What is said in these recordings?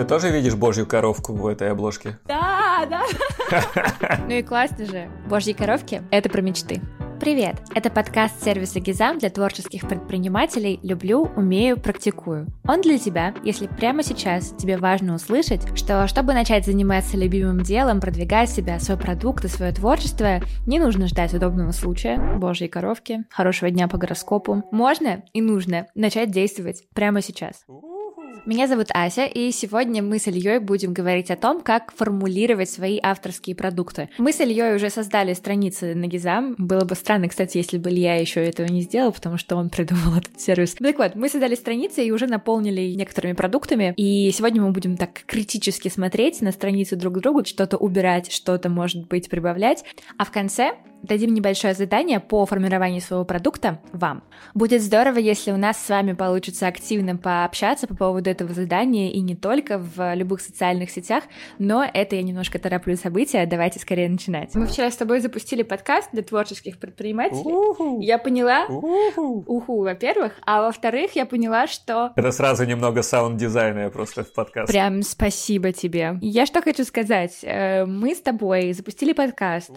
Ты тоже видишь божью коровку в этой обложке? Да, да. Ну и классно же. Божьи коровки — это про мечты. Привет! Это подкаст сервиса Гизам для творческих предпринимателей «Люблю, умею, практикую». Он для тебя, если прямо сейчас тебе важно услышать, что чтобы начать заниматься любимым делом, продвигать себя, свой продукт и свое творчество, не нужно ждать удобного случая, божьей коровки, хорошего дня по гороскопу. Можно и нужно начать действовать прямо сейчас. Меня зовут Ася, и сегодня мы с Ильей будем говорить о том, как формулировать свои авторские продукты. Мы с Ильей уже создали страницы на Гизам. Было бы странно, кстати, если бы Илья еще этого не сделал, потому что он придумал этот сервис. Так вот, мы создали страницы и уже наполнили некоторыми продуктами. И сегодня мы будем так критически смотреть на страницы друг к другу, что-то убирать, что-то, может быть, прибавлять. А в конце дадим небольшое задание по формированию своего продукта вам. Будет здорово, если у нас с вами получится активно пообщаться по поводу этого задания и не только в любых социальных сетях, но это я немножко тороплю события, давайте скорее начинать. Мы вчера с тобой запустили подкаст для творческих предпринимателей. У-ху. Я поняла, уху, уху во-первых, а во-вторых, я поняла, что... Это сразу немного саунд-дизайна просто в подкаст. Прям спасибо тебе. Я что хочу сказать, э, мы с тобой запустили подкаст,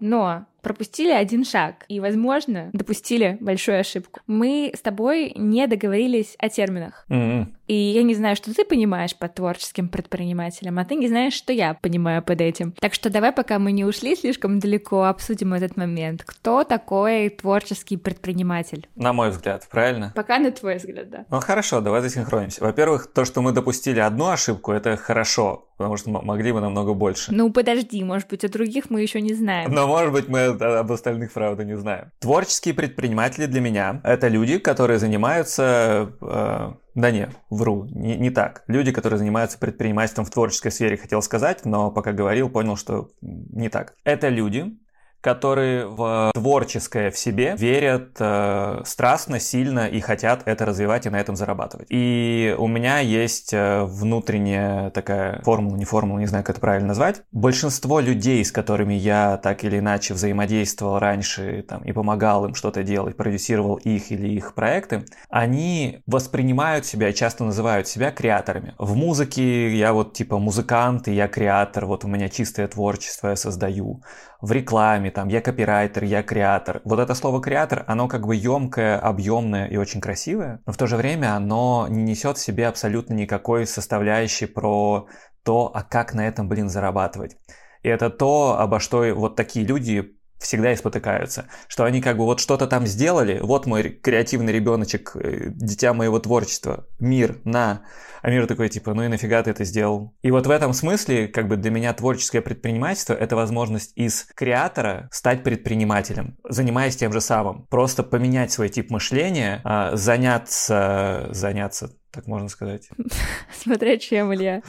но пропустили один шаг и, возможно, допустили большую ошибку. Мы с тобой не договорились о терминах. Mm-hmm. И я не знаю, что ты понимаешь под творческим предпринимателем, а ты не знаешь, что я понимаю под этим. Так что давай, пока мы не ушли слишком далеко, обсудим этот момент. Кто такой творческий предприниматель? На мой взгляд, правильно? Пока на твой взгляд, да. Ну хорошо, давай засинхронимся. Во-первых, то, что мы допустили одну ошибку, это хорошо, потому что могли бы намного больше. Ну подожди, может быть, о других мы еще не знаем. Но может быть мы об остальных, правда, не знаем. Творческие предприниматели для меня — это люди, которые занимаются... Э, да не, вру, не, не так. Люди, которые занимаются предпринимательством в творческой сфере, хотел сказать, но пока говорил, понял, что не так. Это люди, которые в творческое в себе верят э, страстно, сильно и хотят это развивать и на этом зарабатывать. И у меня есть э, внутренняя такая формула, не формула, не знаю, как это правильно назвать. Большинство людей, с которыми я так или иначе взаимодействовал раньше там, и помогал им что-то делать, продюсировал их или их проекты, они воспринимают себя часто называют себя креаторами. В музыке я вот типа музыкант, и я креатор, вот у меня чистое творчество, я создаю в рекламе, там, я копирайтер, я креатор. Вот это слово креатор, оно как бы емкое, объемное и очень красивое, но в то же время оно не несет в себе абсолютно никакой составляющей про то, а как на этом, блин, зарабатывать. И это то, обо что вот такие люди всегда и спотыкаются, что они как бы вот что-то там сделали, вот мой креативный ребеночек, э, дитя моего творчества, мир, на, а мир такой типа, ну и нафига ты это сделал? И вот в этом смысле, как бы для меня творческое предпринимательство — это возможность из креатора стать предпринимателем, занимаясь тем же самым, просто поменять свой тип мышления, а, заняться, заняться, так можно сказать. Смотря чем, Илья.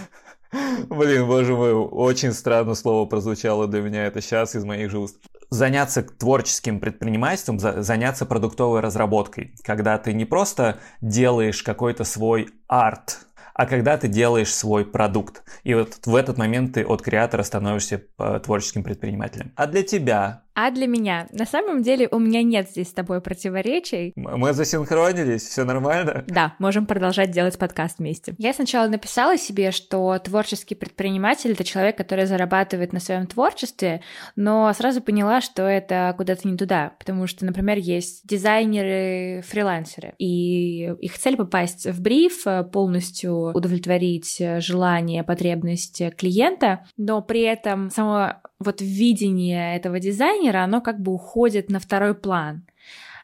Блин, боже мой, очень странное слово прозвучало для меня это сейчас из моих же уст заняться творческим предпринимательством, заняться продуктовой разработкой, когда ты не просто делаешь какой-то свой арт, а когда ты делаешь свой продукт. И вот в этот момент ты от креатора становишься э, творческим предпринимателем. А для тебя а для меня? На самом деле у меня нет здесь с тобой противоречий. Мы засинхронились, все нормально? Да, можем продолжать делать подкаст вместе. Я сначала написала себе, что творческий предприниматель — это человек, который зарабатывает на своем творчестве, но сразу поняла, что это куда-то не туда, потому что, например, есть дизайнеры, фрилансеры, и их цель попасть в бриф, полностью удовлетворить желание, потребность клиента, но при этом само вот видение этого дизайнера, оно как бы уходит на второй план.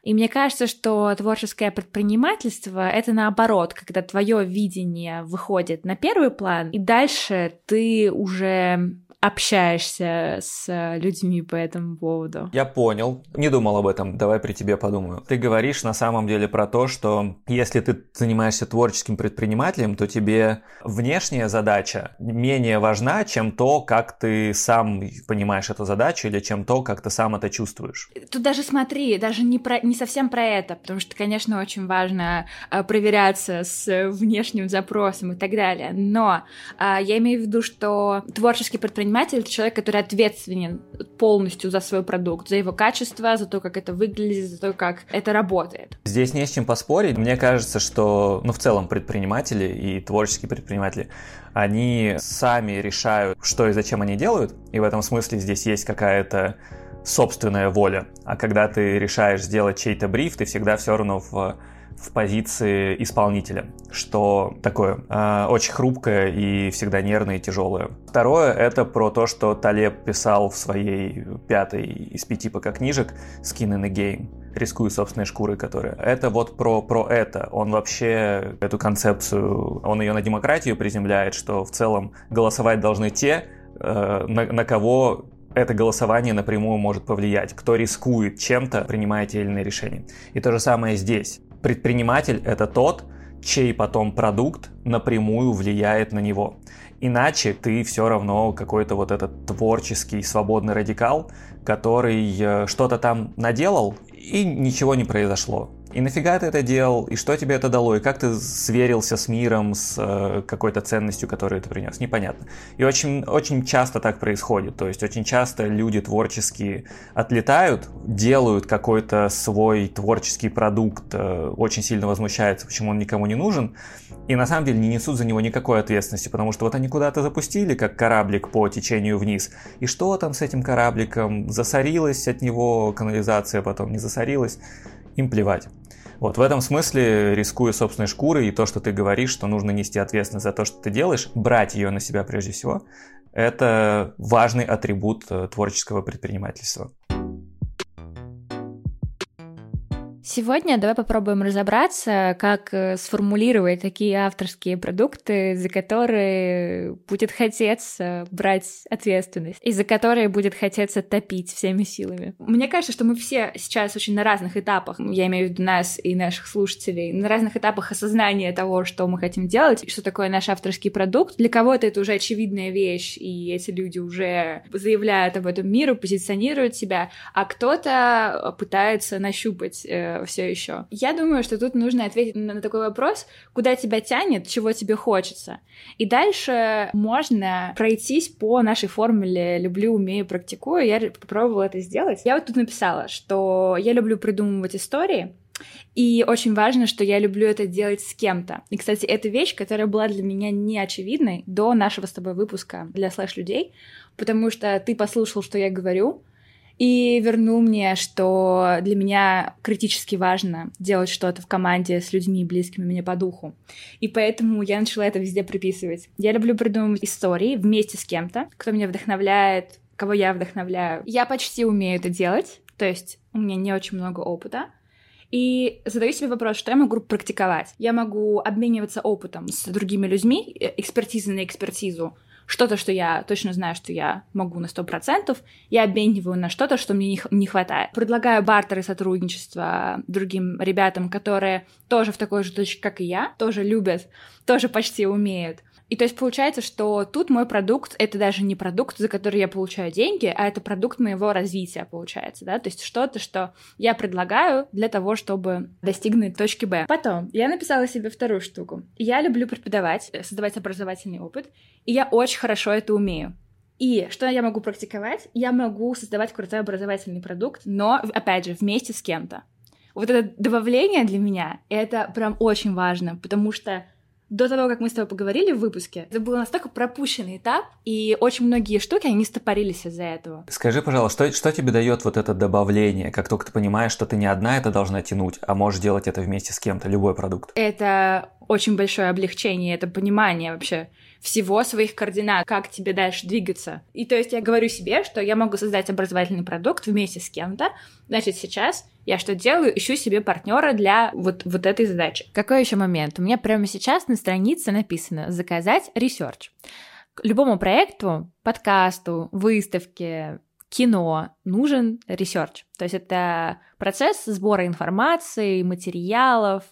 И мне кажется, что творческое предпринимательство — это наоборот, когда твое видение выходит на первый план, и дальше ты уже общаешься с людьми по этому поводу. Я понял. Не думал об этом. Давай при тебе подумаю. Ты говоришь на самом деле про то, что если ты занимаешься творческим предпринимателем, то тебе внешняя задача менее важна, чем то, как ты сам понимаешь эту задачу или чем то, как ты сам это чувствуешь. Тут даже смотри, даже не, про, не, совсем про это, потому что, конечно, очень важно а, проверяться с внешним запросом и так далее. Но а, я имею в виду, что творческий предприниматель это человек, который ответственен полностью за свой продукт, за его качество, за то, как это выглядит, за то, как это работает. Здесь не с чем поспорить. Мне кажется, что, ну, в целом предприниматели и творческие предприниматели, они сами решают, что и зачем они делают, и в этом смысле здесь есть какая-то собственная воля. А когда ты решаешь сделать чей-то бриф, ты всегда все равно в в позиции исполнителя, что такое э, очень хрупкое и всегда нервное и тяжелое. Второе — это про то, что Талеб писал в своей пятой из пяти пока книжек «Skin in the Game», рискую собственной шкурой, которая. Это вот про, про это. Он вообще эту концепцию, он ее на демократию приземляет, что в целом голосовать должны те, э, на, на кого это голосование напрямую может повлиять, кто рискует чем-то, принимая те или иные решения. И то же самое здесь. Предприниматель – это тот, чей потом продукт напрямую влияет на него. Иначе ты все равно какой-то вот этот творческий свободный радикал, который э, что-то там наделал, и ничего не произошло. И нафига ты это делал, и что тебе это дало, и как ты сверился с миром, с э, какой-то ценностью, которую ты принес, непонятно. И очень, очень часто так происходит, то есть очень часто люди творческие отлетают, делают какой-то свой творческий продукт, э, очень сильно возмущаются, почему он никому не нужен, и на самом деле не несут за него никакой ответственности, потому что вот они куда-то запустили, как кораблик по течению вниз, и что там с этим корабликом, засорилась от него канализация, потом не засорилась, им плевать. Вот в этом смысле, рискуя собственной шкурой, и то, что ты говоришь, что нужно нести ответственность за то, что ты делаешь, брать ее на себя прежде всего, это важный атрибут э, творческого предпринимательства. Сегодня давай попробуем разобраться, как э, сформулировать такие авторские продукты, за которые будет хотеться брать ответственность, и за которые будет хотеться топить всеми силами. Мне кажется, что мы все сейчас очень на разных этапах, я имею в виду нас и наших слушателей, на разных этапах осознания того, что мы хотим делать, что такое наш авторский продукт. Для кого-то это уже очевидная вещь, и эти люди уже заявляют об этом миру, позиционируют себя, а кто-то пытается нащупать э, все еще. Я думаю, что тут нужно ответить на такой вопрос, куда тебя тянет, чего тебе хочется. И дальше можно пройтись по нашей формуле «люблю, умею, практикую». Я попробовала это сделать. Я вот тут написала, что я люблю придумывать истории, и очень важно, что я люблю это делать с кем-то. И, кстати, это вещь, которая была для меня не очевидной до нашего с тобой выпуска для слэш-людей, потому что ты послушал, что я говорю, и вернул мне, что для меня критически важно делать что-то в команде с людьми, близкими мне по духу. И поэтому я начала это везде приписывать. Я люблю придумывать истории вместе с кем-то, кто меня вдохновляет, кого я вдохновляю. Я почти умею это делать, то есть у меня не очень много опыта, и задаю себе вопрос, что я могу практиковать. Я могу обмениваться опытом с другими людьми, э, экспертизы на экспертизу, что-то, что я точно знаю, что я могу на 100%, я обмениваю на что-то, что мне не хватает. Предлагаю бартеры сотрудничества другим ребятам, которые тоже в такой же точке, как и я, тоже любят, тоже почти умеют. И то есть получается, что тут мой продукт — это даже не продукт, за который я получаю деньги, а это продукт моего развития, получается, да, то есть что-то, что я предлагаю для того, чтобы достигнуть точки Б. Потом я написала себе вторую штуку. Я люблю преподавать, э, создавать образовательный опыт, и я очень хорошо это умею. И что я могу практиковать? Я могу создавать крутой образовательный продукт, но, опять же, вместе с кем-то. Вот это добавление для меня, это прям очень важно, потому что до того, как мы с тобой поговорили в выпуске, это был настолько пропущенный этап, и очень многие штуки, они стопорились из-за этого. Скажи, пожалуйста, что, что тебе дает вот это добавление, как только ты понимаешь, что ты не одна это должна тянуть, а можешь делать это вместе с кем-то, любой продукт? Это очень большое облегчение, это понимание вообще всего своих координат, как тебе дальше двигаться. И то есть я говорю себе, что я могу создать образовательный продукт вместе с кем-то, значит, сейчас я что делаю? Ищу себе партнера для вот, вот этой задачи. Какой еще момент? У меня прямо сейчас на странице написано «Заказать ресерч». К любому проекту, подкасту, выставке, кино, нужен ресерч. То есть это процесс сбора информации, материалов,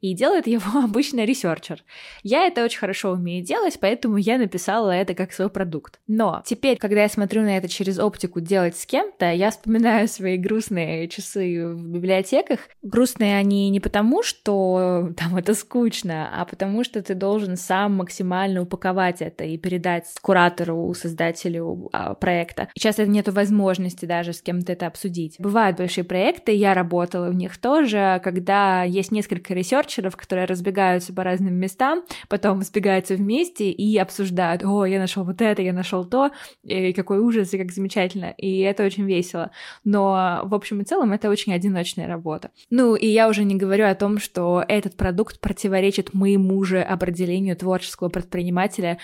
и делает его обычно ресерчер. Я это очень хорошо умею делать, поэтому я написала это как свой продукт. Но теперь, когда я смотрю на это через оптику делать с кем-то, я вспоминаю свои грустные часы в библиотеках. Грустные они не потому, что там это скучно, а потому что ты должен сам максимально упаковать это и передать куратору, создателю а, проекта. И часто нет возможности даже с кем-то это обсудить. Бывают большие проекты, я работала в них тоже, когда есть несколько ресерчеров, которые разбегаются по разным местам, потом сбегаются вместе и обсуждают, о, я нашел вот это, я нашел то, и какой ужас, и как замечательно, и это очень весело. Но в общем и целом это очень одиночная работа. Ну, и я уже не говорю о том, что этот продукт противоречит моему же определению творческого предпринимателя,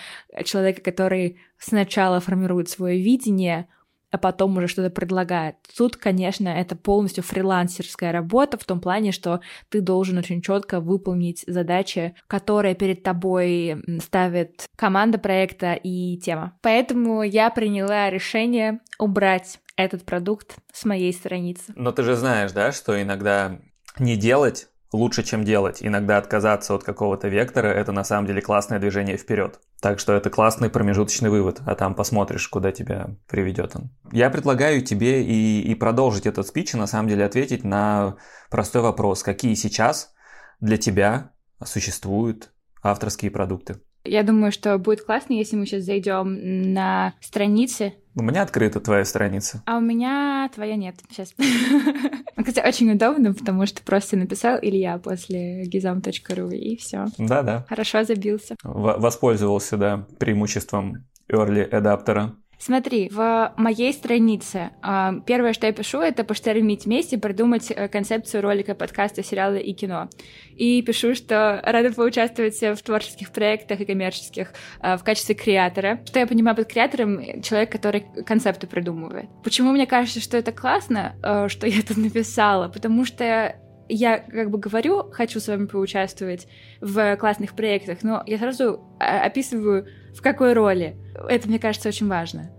человека, который сначала формирует свое видение, а потом уже что-то предлагает. Тут, конечно, это полностью фрилансерская работа в том плане, что ты должен очень четко выполнить задачи, которые перед тобой ставит команда проекта и тема. Поэтому я приняла решение убрать этот продукт с моей страницы. Но ты же знаешь, да, что иногда не делать лучше, чем делать. Иногда отказаться от какого-то вектора – это на самом деле классное движение вперед. Так что это классный промежуточный вывод, а там посмотришь, куда тебя приведет он. Я предлагаю тебе и, и продолжить этот спич, и на самом деле ответить на простой вопрос. Какие сейчас для тебя существуют авторские продукты? Я думаю, что будет классно, если мы сейчас зайдем на страницы. У меня открыта твоя страница. А у меня твоя нет. Сейчас. Кстати, очень удобно, потому что просто написал Илья после gizam.ru и все. Да-да. Хорошо забился. В- воспользовался, да, преимуществом early адаптера. Смотри, в моей странице а, первое, что я пишу, это поштормить вместе, придумать э, концепцию ролика, подкаста, сериала и кино. И пишу, что рада поучаствовать в творческих проектах и коммерческих а, в качестве креатора. Что я понимаю под креатором? Человек, который концепты придумывает. Почему мне кажется, что это классно, э, что я это написала? Потому что я как бы говорю, хочу с вами поучаствовать в классных проектах, но я сразу описываю, в какой роли. Это, мне кажется, очень важно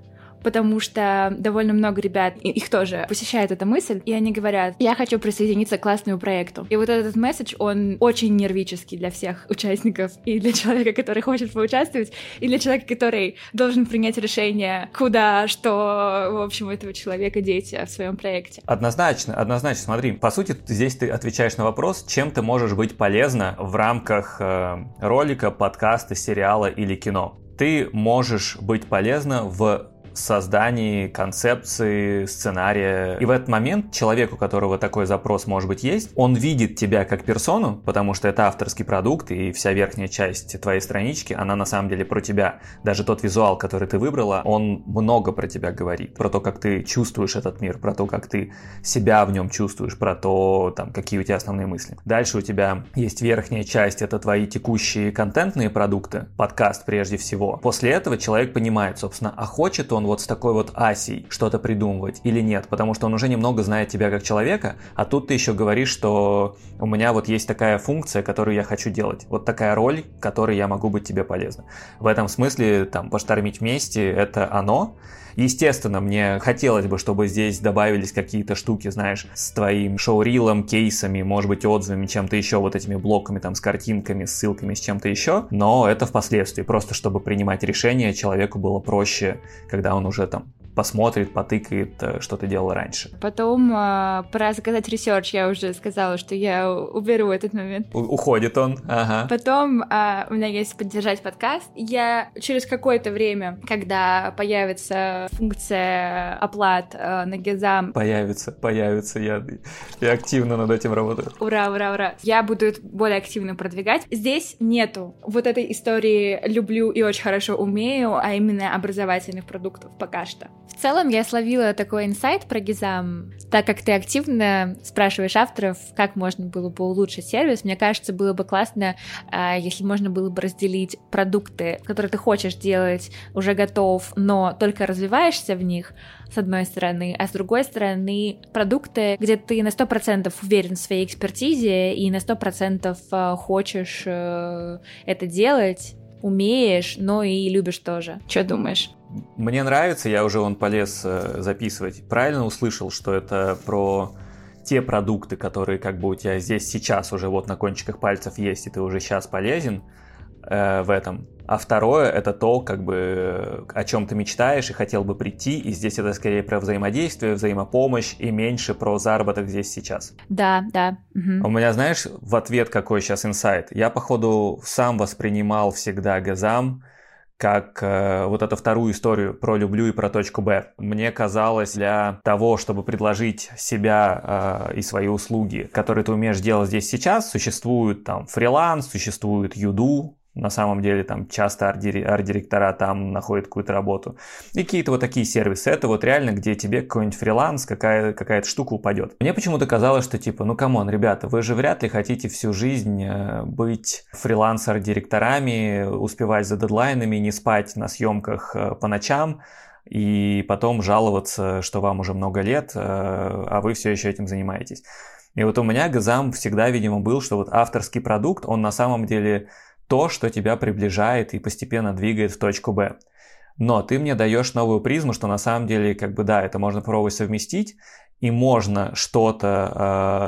потому что довольно много ребят, их тоже посещает эта мысль, и они говорят, я хочу присоединиться к классному проекту. И вот этот месседж, он очень нервический для всех участников, и для человека, который хочет поучаствовать, и для человека, который должен принять решение, куда, что, в общем, у этого человека дети в своем проекте. Однозначно, однозначно. Смотри, по сути, здесь ты отвечаешь на вопрос, чем ты можешь быть полезна в рамках э, ролика, подкаста, сериала или кино. Ты можешь быть полезна в создании концепции, сценария. И в этот момент человек, у которого такой запрос, может быть, есть, он видит тебя как персону, потому что это авторский продукт, и вся верхняя часть твоей странички, она на самом деле про тебя. Даже тот визуал, который ты выбрала, он много про тебя говорит. Про то, как ты чувствуешь этот мир, про то, как ты себя в нем чувствуешь, про то, там, какие у тебя основные мысли. Дальше у тебя есть верхняя часть, это твои текущие контентные продукты, подкаст прежде всего. После этого человек понимает, собственно, а хочет он вот с такой вот асей что-то придумывать или нет, потому что он уже немного знает тебя как человека, а тут ты еще говоришь, что у меня вот есть такая функция, которую я хочу делать, вот такая роль, которой я могу быть тебе полезна. В этом смысле, там, поштормить вместе — это оно, Естественно, мне хотелось бы, чтобы здесь добавились какие-то штуки, знаешь, с твоим showreel ом, кейсами, может быть, отзывами, чем-то еще, вот этими блоками, там, с картинками, ссылками, с чем-то еще, но это впоследствии, просто чтобы принимать решения, человеку было проще, когда он уже там посмотрит, потыкает, э, что ты делал раньше. Потом э, про заказать research я уже сказала, что я уберу этот момент. У- уходит он, ага. Потом э, у меня есть поддержать подкаст. Я через какое-то время, когда появится функция оплат э, на Гезам... Появится, появится, я, я активно над этим работаю. Ура, ура, ура. Я буду это более активно продвигать. Здесь нету вот этой истории «люблю и очень хорошо умею», а именно образовательных продуктов пока что. В целом я словила такой инсайт про Гизам, так как ты активно спрашиваешь авторов, как можно было бы улучшить сервис. Мне кажется, было бы классно, а, если можно было бы разделить продукты, которые ты хочешь делать, уже готов, но только развиваешься в них, с одной стороны, а с другой стороны продукты, где ты на 100% уверен в своей экспертизе и на 100% хочешь э, это делать, умеешь, но и любишь тоже. Что думаешь? Мне нравится, я уже он полез э, записывать. Правильно услышал, что это про те продукты, которые как бы у тебя здесь сейчас уже вот на кончиках пальцев есть, и ты уже сейчас полезен э, в этом. А второе это то, как бы о чем ты мечтаешь и хотел бы прийти, и здесь это скорее про взаимодействие, взаимопомощь и меньше про заработок здесь сейчас. Да, да. Угу. У меня, знаешь, в ответ какой сейчас инсайт. Я, походу, сам воспринимал всегда Газам как э, вот эту вторую историю про люблю и про точку Б. Мне казалось, для того, чтобы предложить себя э, и свои услуги, которые ты умеешь делать здесь сейчас, существует там фриланс, существует YouDo, на самом деле там часто арт-директора там находят какую-то работу. И какие-то вот такие сервисы. Это вот реально, где тебе какой-нибудь фриланс, какая, какая-то штука упадет. Мне почему-то казалось, что типа, ну come on, ребята, вы же вряд ли хотите всю жизнь э, быть фрилансер-директорами, успевать за дедлайнами, не спать на съемках э, по ночам, и потом жаловаться, что вам уже много лет, э, а вы все еще этим занимаетесь. И вот у меня Газам всегда, видимо, был, что вот авторский продукт, он на самом деле то, что тебя приближает и постепенно двигает в точку Б. Но ты мне даешь новую призму, что на самом деле, как бы, да, это можно пробовать совместить, и можно что-то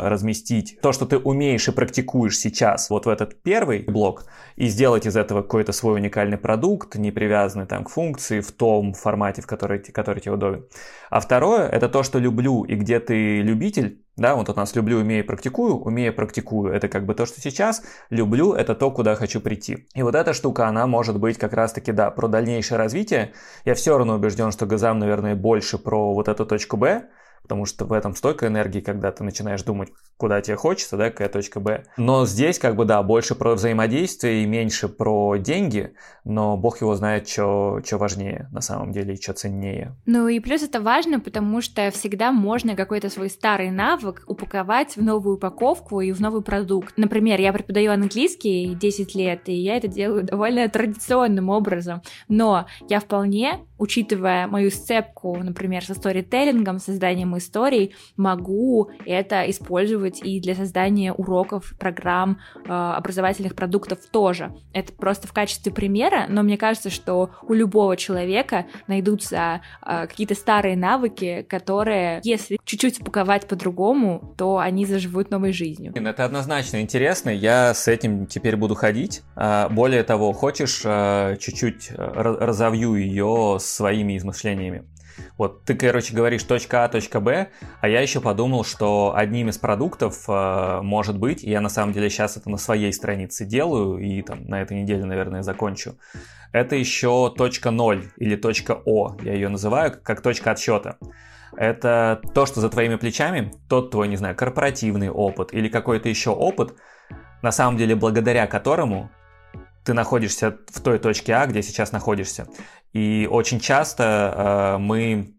э, разместить, то, что ты умеешь и практикуешь сейчас, вот в этот первый блок, и сделать из этого какой-то свой уникальный продукт, не привязанный там к функции в том формате, в который, который тебе удобен. А второе, это то, что люблю, и где ты любитель, да, вот у нас люблю, умею, практикую, умею, практикую. Это как бы то, что сейчас. Люблю, это то, куда хочу прийти. И вот эта штука, она может быть как раз-таки, да, про дальнейшее развитие. Я все равно убежден, что Газам, наверное, больше про вот эту точку Б, потому что в этом столько энергии, когда ты начинаешь думать, куда тебе хочется, да, какая точка Б. Но здесь, как бы, да, больше про взаимодействие и меньше про деньги, но бог его знает, что важнее на самом деле и что ценнее. Ну и плюс это важно, потому что всегда можно какой-то свой старый навык упаковать в новую упаковку и в новый продукт. Например, я преподаю английский 10 лет, и я это делаю довольно традиционным образом, но я вполне, учитывая мою сцепку, например, со сторителлингом, созданием историй, могу это использовать и для создания уроков, программ, э, образовательных продуктов тоже. Это просто в качестве примера, но мне кажется, что у любого человека найдутся э, какие-то старые навыки, которые, если чуть-чуть упаковать по-другому, то они заживут новой жизнью. Это однозначно интересно. Я с этим теперь буду ходить. А, более того, хочешь, э, чуть-чуть разовью ее своими измышлениями. Вот ты, короче, говоришь точка А, точка Б, а я еще подумал, что одним из продуктов э, может быть, я на самом деле сейчас это на своей странице делаю, и там на этой неделе, наверное, закончу, это еще точка 0 или точка О, я ее называю, как точка отсчета. Это то, что за твоими плечами, тот твой, не знаю, корпоративный опыт или какой-то еще опыт, на самом деле благодаря которому ты находишься в той точке А, где сейчас находишься. И очень часто э, мы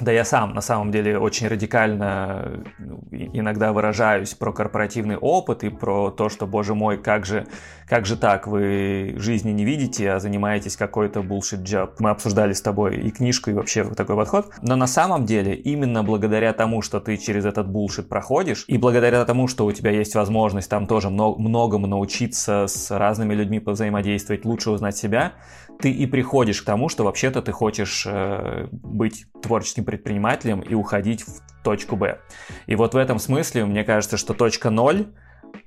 да я сам на самом деле очень радикально ну, иногда выражаюсь про корпоративный опыт и про то, что, боже мой, как же, как же так, вы жизни не видите, а занимаетесь какой-то bullshit job. Мы обсуждали с тобой и книжку, и вообще такой подход. Но на самом деле именно благодаря тому, что ты через этот bullshit проходишь, и благодаря тому, что у тебя есть возможность там тоже многому научиться с разными людьми взаимодействовать, лучше узнать себя, ты и приходишь к тому, что вообще-то ты хочешь э, быть творческим предпринимателем и уходить в точку Б. И вот в этом смысле мне кажется, что точка ноль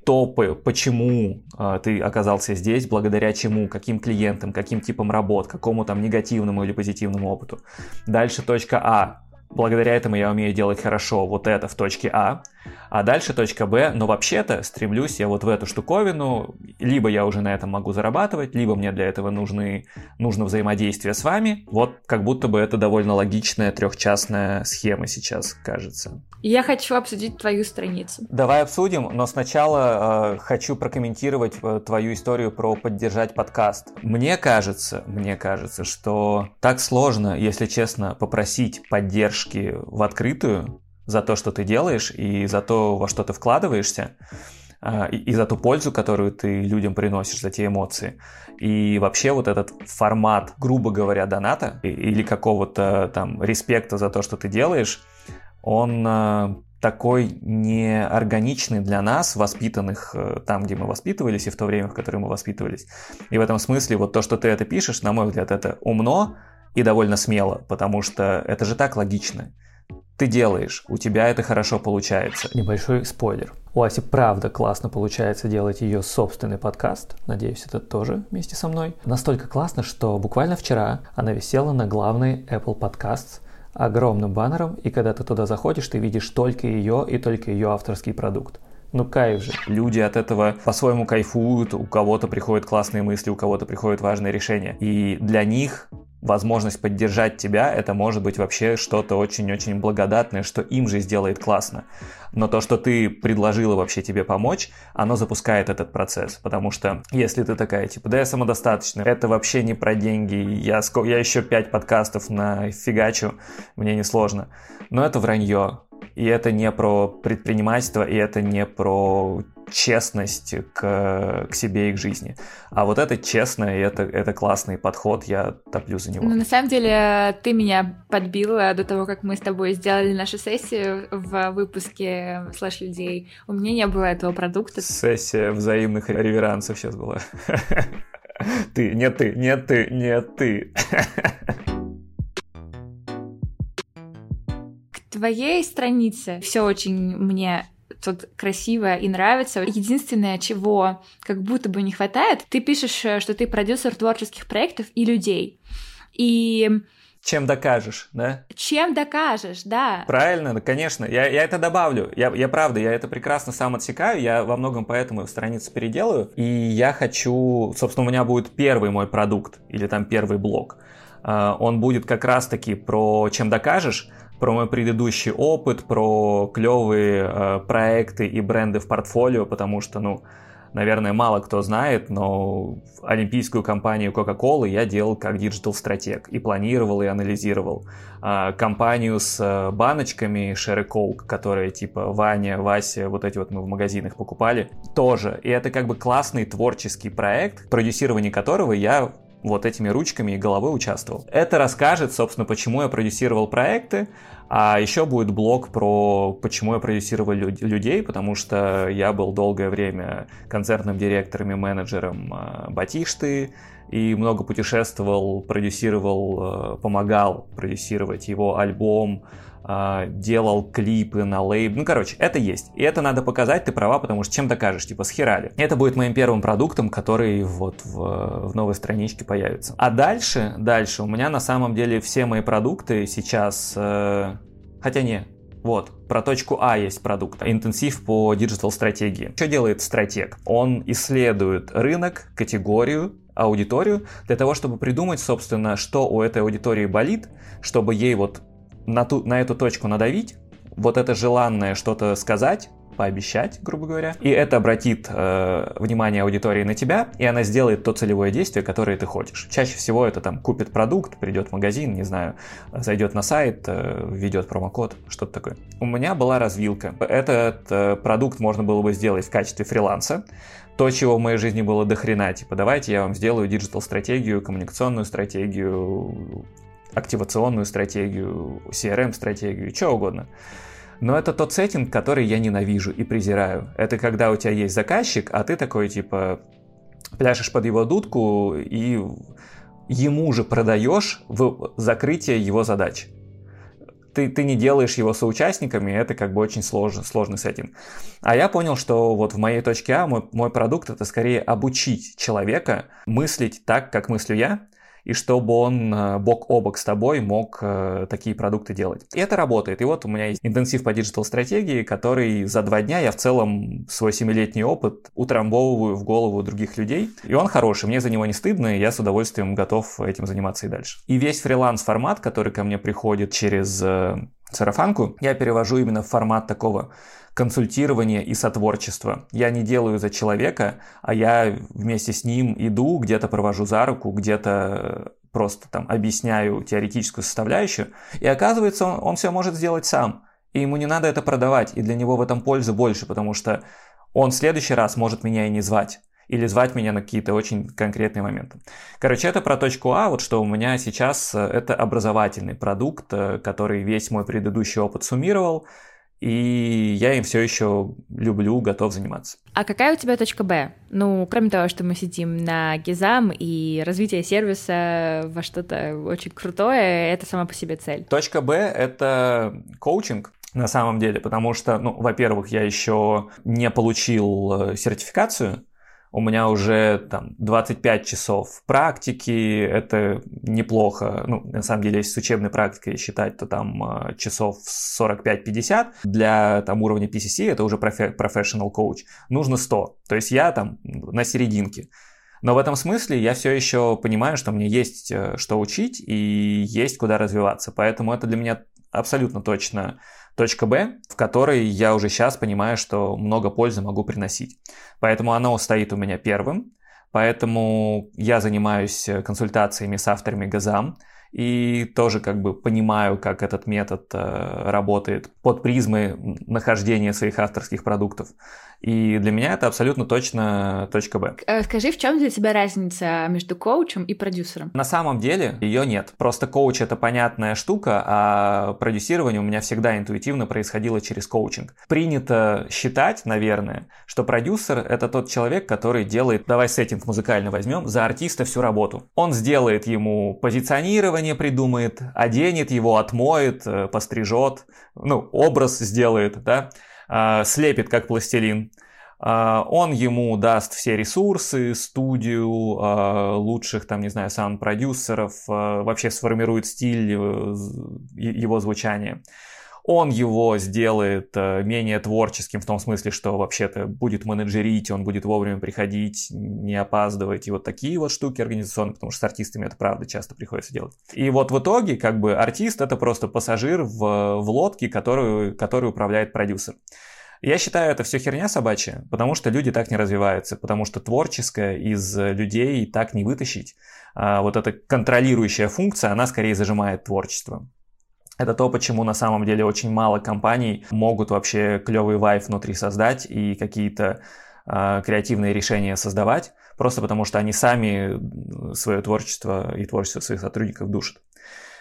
топы, почему э, ты оказался здесь, благодаря чему, каким клиентам, каким типам работ, какому там негативному или позитивному опыту. Дальше точка А. Благодаря этому я умею делать хорошо вот это в точке А. А дальше точка Б, но вообще-то стремлюсь я вот в эту штуковину, либо я уже на этом могу зарабатывать, либо мне для этого нужны, нужно взаимодействие с вами. Вот как будто бы это довольно логичная трехчастная схема сейчас, кажется. Я хочу обсудить твою страницу. Давай обсудим, но сначала э, хочу прокомментировать э, твою историю про поддержать подкаст. Мне кажется, мне кажется, что так сложно, если честно, попросить поддержки в открытую, за то, что ты делаешь, и за то, во что ты вкладываешься, а, и, за ту пользу, которую ты людям приносишь, за те эмоции. И вообще вот этот формат, грубо говоря, доната или какого-то там респекта за то, что ты делаешь, он а, такой неорганичный для нас, воспитанных э, там, где мы воспитывались, и в то время, в которое мы воспитывались. И в этом смысле вот то, что ты это пишешь, на мой взгляд, это умно и довольно смело, потому что это же так логично. Ты делаешь, у тебя это хорошо получается. Небольшой спойлер. У Аси правда классно получается делать ее собственный подкаст. Надеюсь, это тоже вместе со мной. Настолько классно, что буквально вчера она висела на главной Apple Podcasts огромным баннером, и когда ты туда заходишь, ты видишь только ее и только ее авторский продукт. Ну кайф же. Люди от этого по-своему кайфуют, у кого-то приходят классные мысли, у кого-то приходят важные решения. И для них возможность поддержать тебя, это может быть вообще что-то очень-очень благодатное, что им же сделает классно. Но то, что ты предложила вообще тебе помочь, оно запускает этот процесс. Потому что если ты такая, типа, да я самодостаточна, это вообще не про деньги, я, я еще пять подкастов на фигачу, мне не сложно. Но это вранье. И это не про предпринимательство, и это не про честность к, к себе и к жизни. А вот это честно, и это, это классный подход, я топлю за него. Ну, на самом деле, ты меня подбила до того, как мы с тобой сделали нашу сессию в выпуске «Слэш людей». У меня не было этого продукта. Сессия взаимных реверансов сейчас была. Ты, нет ты, нет ты, нет ты. твоей странице все очень мне тут красиво и нравится. Единственное, чего как будто бы не хватает, ты пишешь, э, что ты продюсер творческих проектов и людей. И чем докажешь, да? Чем докажешь, да. Правильно, конечно. Я, я это добавлю. Я, я правда, я это прекрасно сам отсекаю. Я во многом поэтому страницу переделаю. И я хочу... Собственно, у меня будет первый мой продукт или там первый блок. А, он будет как раз-таки про чем докажешь, про мой предыдущий опыт, про клевые э, проекты и бренды в портфолио, потому что, ну, наверное, мало кто знает, но олимпийскую кампанию Coca-Cola я делал как digital-стратег и планировал и анализировал. А, кампанию с э, баночками Share a Coke, которые типа Ваня, Вася, вот эти вот мы в магазинах покупали, тоже. И это как бы классный творческий проект, в продюсировании которого я вот этими ручками и головой участвовал. Это расскажет, собственно, почему я продюсировал проекты, а еще будет блог про почему я продюсировал людей, потому что я был долгое время концертным директором и менеджером а, Батишты, и много путешествовал, продюсировал, э, помогал продюсировать его альбом, э, делал клипы на лейб. Ну, короче, это есть. И это надо показать, ты права, потому что чем докажешь, типа, схерали. Это будет моим первым продуктом, который вот в, в новой страничке появится. А дальше, дальше, у меня на самом деле все мои продукты сейчас... Э, хотя не, вот, про точку А есть продукт. Интенсив по диджитал-стратегии. Что делает стратег? Он исследует рынок, категорию, аудиторию для того, чтобы придумать, собственно, что у этой аудитории болит, чтобы ей вот на, ту, на эту точку надавить, вот это желанное что-то сказать, пообещать, грубо говоря, и это обратит э, внимание аудитории на тебя, и она сделает то целевое действие, которое ты хочешь. Чаще всего это там купит продукт, придет в магазин, не знаю, зайдет на сайт, э, введет промокод, что-то такое. У меня была развилка. Этот э, продукт можно было бы сделать в качестве фриланса, то, чего в моей жизни было до хрена. Типа, давайте я вам сделаю диджитал-стратегию, коммуникационную стратегию, активационную стратегию, CRM-стратегию, что угодно. Но это тот сеттинг, который я ненавижу и презираю. Это когда у тебя есть заказчик, а ты такой, типа, пляшешь под его дудку и ему же продаешь в закрытие его задач ты, ты не делаешь его соучастниками, это как бы очень сложный, сложный сеттинг. А я понял, что вот в моей точке А мой, мой продукт это скорее обучить человека мыслить так, как мыслю я, и чтобы он э, бок о бок с тобой мог э, такие продукты делать. И это работает. И вот у меня есть интенсив по диджитал-стратегии, который за два дня я в целом свой семилетний опыт утрамбовываю в голову других людей. И он хороший, мне за него не стыдно, и я с удовольствием готов этим заниматься и дальше. И весь фриланс-формат, который ко мне приходит через э, сарафанку, я перевожу именно в формат такого консультирования и сотворчества. Я не делаю за человека, а я вместе с ним иду, где-то провожу за руку, где-то просто там объясняю теоретическую составляющую, и оказывается, он, он все может сделать сам, и ему не надо это продавать, и для него в этом пользы больше, потому что он в следующий раз может меня и не звать или звать меня на какие-то очень конкретные моменты. Короче, это про точку А, вот что у меня сейчас э, это образовательный продукт, э, который весь мой предыдущий опыт суммировал, и я им все еще люблю, готов заниматься. А какая у тебя точка Б? Ну, кроме того, что мы сидим на Гизам и развитие сервиса во что-то очень крутое, это сама по себе цель. Точка Б — это коучинг, на самом деле, потому что, ну, во-первых, я еще не получил э, сертификацию, у меня уже там 25 часов практики, это неплохо. Ну, на самом деле, если с учебной практикой считать, то там э, часов 45-50. Для там уровня PCC, это уже professional coach, нужно 100. То есть я там на серединке. Но в этом смысле я все еще понимаю, что мне есть э, что учить и есть куда развиваться. Поэтому это для меня абсолютно точно точка Б, в которой я уже сейчас понимаю, что много пользы могу приносить. Поэтому оно стоит у меня первым. Поэтому я занимаюсь консультациями с авторами Газам и тоже как бы понимаю, как этот метод э, работает под призмой нахождения своих авторских продуктов. И для меня это абсолютно точно точка Б. Э, скажи, в чем для тебя разница между коучем и продюсером? На самом деле ее нет. Просто коуч это понятная штука, а продюсирование у меня всегда интуитивно происходило через коучинг. Принято считать, наверное, что продюсер это тот человек, который делает, давай сеттинг музыкально возьмем, за артиста всю работу. Он сделает ему позиционирование, придумает, оденет его, отмоет, э, пострижет, ну, образ сделает, да, слепит как пластилин. А, он ему даст все ресурсы, студию, а, лучших, там, не знаю, саунд-продюсеров, вообще сформирует стиль э, его звучания он его сделает э, менее творческим в том смысле, что вообще-то будет менеджерить, он будет вовремя приходить, не опаздывать, и вот такие вот штуки организационные, потому что с артистами это правда часто приходится делать. И вот в итоге как бы артист это просто пассажир в, в лодке, которую, которую управляет продюсер. Я считаю, это все херня собачья, потому что люди так не развиваются, потому что творческое из людей так не вытащить. А вот эта контролирующая функция, она скорее зажимает творчество. Это то, почему на самом деле очень мало компаний могут вообще клевый вайф внутри создать и какие-то э, креативные решения создавать, просто потому что они сами свое творчество и творчество своих сотрудников душат.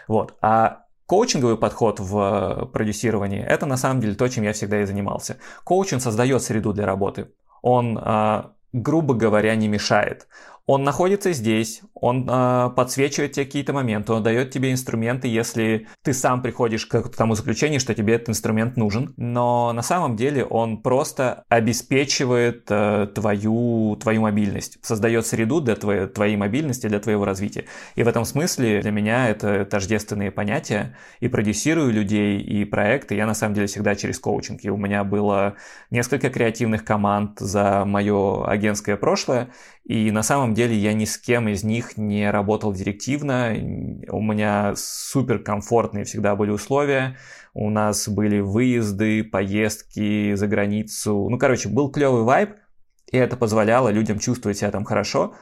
Вот. А коучинговый подход в продюсировании – это на самом деле то, чем я всегда и занимался. Коучинг создает среду для работы. Он, э, грубо говоря, не мешает. Он находится здесь, он э, подсвечивает тебе какие-то моменты, он дает тебе инструменты, если ты сам приходишь к тому заключению, что тебе этот инструмент нужен. Но на самом деле он просто обеспечивает э, твою, твою мобильность, создает среду для твоей, твоей мобильности, для твоего развития. И в этом смысле для меня это тождественные понятия. И продюсирую людей, и проекты я на самом деле всегда через коучинг. И у меня было несколько креативных команд за мое агентское прошлое, и на самом деле я ни с кем из них не работал директивно. У меня супер комфортные всегда были условия. У нас были выезды, поездки за границу. Ну, короче, был клевый вайб, и это позволяло людям чувствовать себя там хорошо.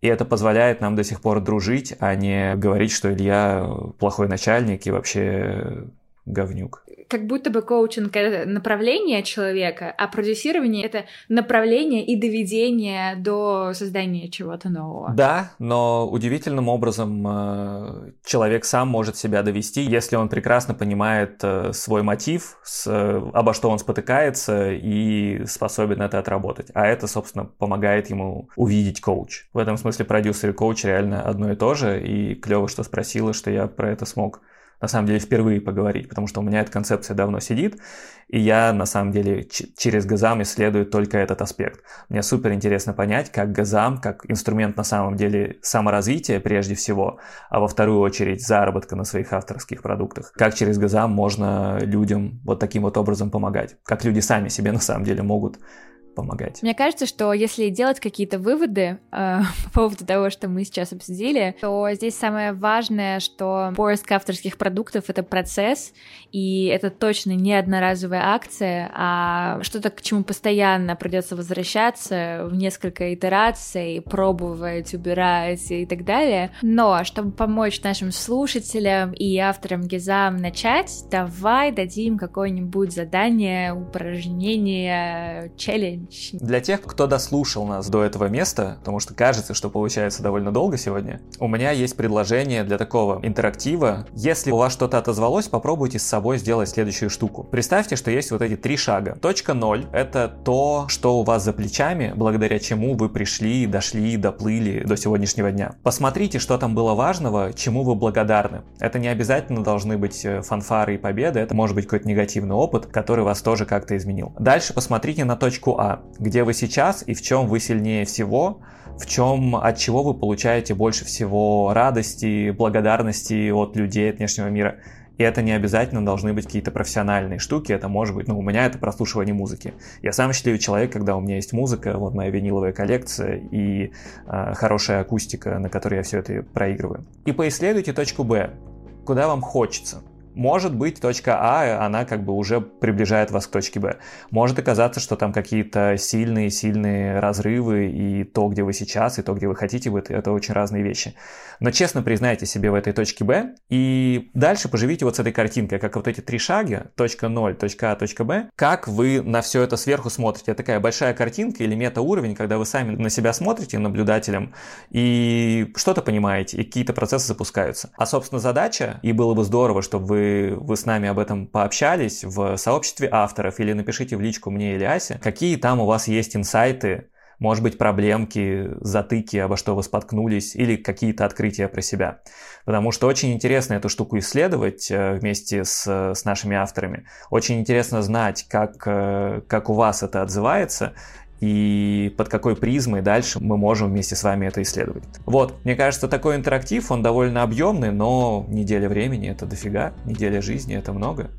И это позволяет нам до сих пор дружить, а не говорить, что Илья плохой начальник и вообще говнюк как будто бы коучинг — это направление человека, а продюсирование — это направление и доведение до создания чего-то нового. Да, но удивительным образом э, человек сам может себя довести, если он прекрасно понимает э, свой мотив, с, обо что он спотыкается и способен это отработать. А это, собственно, помогает ему увидеть коуч. В этом смысле продюсер и коуч реально одно и то же, и клево, что спросила, что я про это смог на самом деле впервые поговорить, потому что у меня эта концепция давно сидит, и я на самом деле через Газам исследую только этот аспект. Мне супер интересно понять, как Газам, как инструмент на самом деле саморазвития прежде всего, а во вторую очередь заработка на своих авторских продуктах, как через Газам можно людям вот таким вот образом помогать, как люди сами себе на самом деле могут помогать. Мне кажется, что если делать какие-то выводы э, по поводу того, что мы сейчас обсудили, то здесь самое важное, что поиск авторских продуктов — это процесс, и это точно не одноразовая акция, а что-то, к чему постоянно придется возвращаться в несколько итераций, пробовать, убирать и так далее. Но чтобы помочь нашим слушателям и авторам Гизам начать, давай дадим какое-нибудь задание, упражнение, челлендж, женщине. Для тех, кто дослушал нас до этого места, потому что кажется, что получается довольно долго сегодня, у меня есть предложение для такого интерактива. Если у вас что-то отозвалось, попробуйте с собой сделать следующую штуку. Представьте, что есть вот эти три шага. Точка ноль — это то, что у вас за плечами, благодаря чему вы пришли, дошли, доплыли до сегодняшнего дня. Посмотрите, что там было важного, чему вы благодарны. Это не обязательно должны быть э, фанфары и победы, это может быть какой-то негативный опыт, который вас тоже как-то изменил. Дальше посмотрите на точку А, где вы сейчас и в чем вы сильнее всего, в чем, от чего вы получаете больше всего радости, благодарности от людей, от внешнего мира. И это не обязательно должны быть какие-то профессиональные штуки, это может быть, ну, у меня это прослушивание музыки. Я сам считаю человек, когда у меня есть музыка, вот моя виниловая коллекция и э, хорошая акустика, на которой я все это проигрываю. И поисследуйте точку Б, куда вам хочется. Может быть, точка А, она как бы уже приближает вас к точке Б. Может оказаться, что там какие-то сильные-сильные разрывы, и то, где вы сейчас, и то, где вы хотите это очень разные вещи. Но честно признайте себе в этой точке Б, и дальше поживите вот с этой картинкой, как вот эти три шага, точка 0, точка А, точка Б, как вы на все это сверху смотрите. Такая большая картинка или мета-уровень, когда вы сами на себя смотрите наблюдателем, и что-то понимаете, и какие-то процессы запускаются. А, собственно, задача, и было бы здорово, чтобы вы вы, с нами об этом пообщались в сообществе авторов или напишите в личку мне или Асе, какие там у вас есть инсайты, может быть, проблемки, затыки, обо что вы споткнулись, или какие-то открытия про себя. Потому что очень интересно эту штуку исследовать э, вместе с, с нашими авторами. Очень интересно знать, как, э, как у вас это отзывается, и под какой призмой дальше мы можем вместе с вами это исследовать. Вот, мне кажется, такой интерактив, он довольно объемный, но неделя времени это дофига, неделя жизни это много.